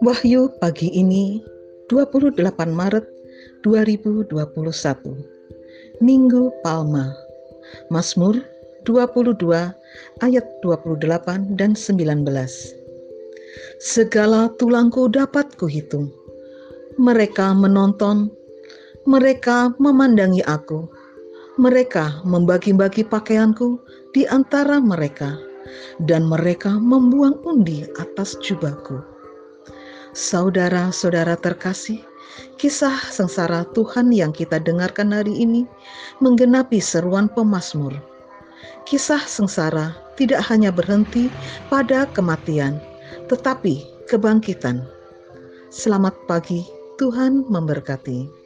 Wahyu pagi ini 28 Maret 2021 Minggu Palma. Mazmur 22 ayat 28 dan 19 Segala tulangku dapat kuhitung. Mereka menonton mereka memandangi aku mereka membagi-bagi pakaianku di antara mereka dan mereka membuang undi atas jubahku Saudara-saudara terkasih, kisah sengsara Tuhan yang kita dengarkan hari ini menggenapi seruan pemazmur. Kisah sengsara tidak hanya berhenti pada kematian, tetapi kebangkitan. Selamat pagi, Tuhan memberkati.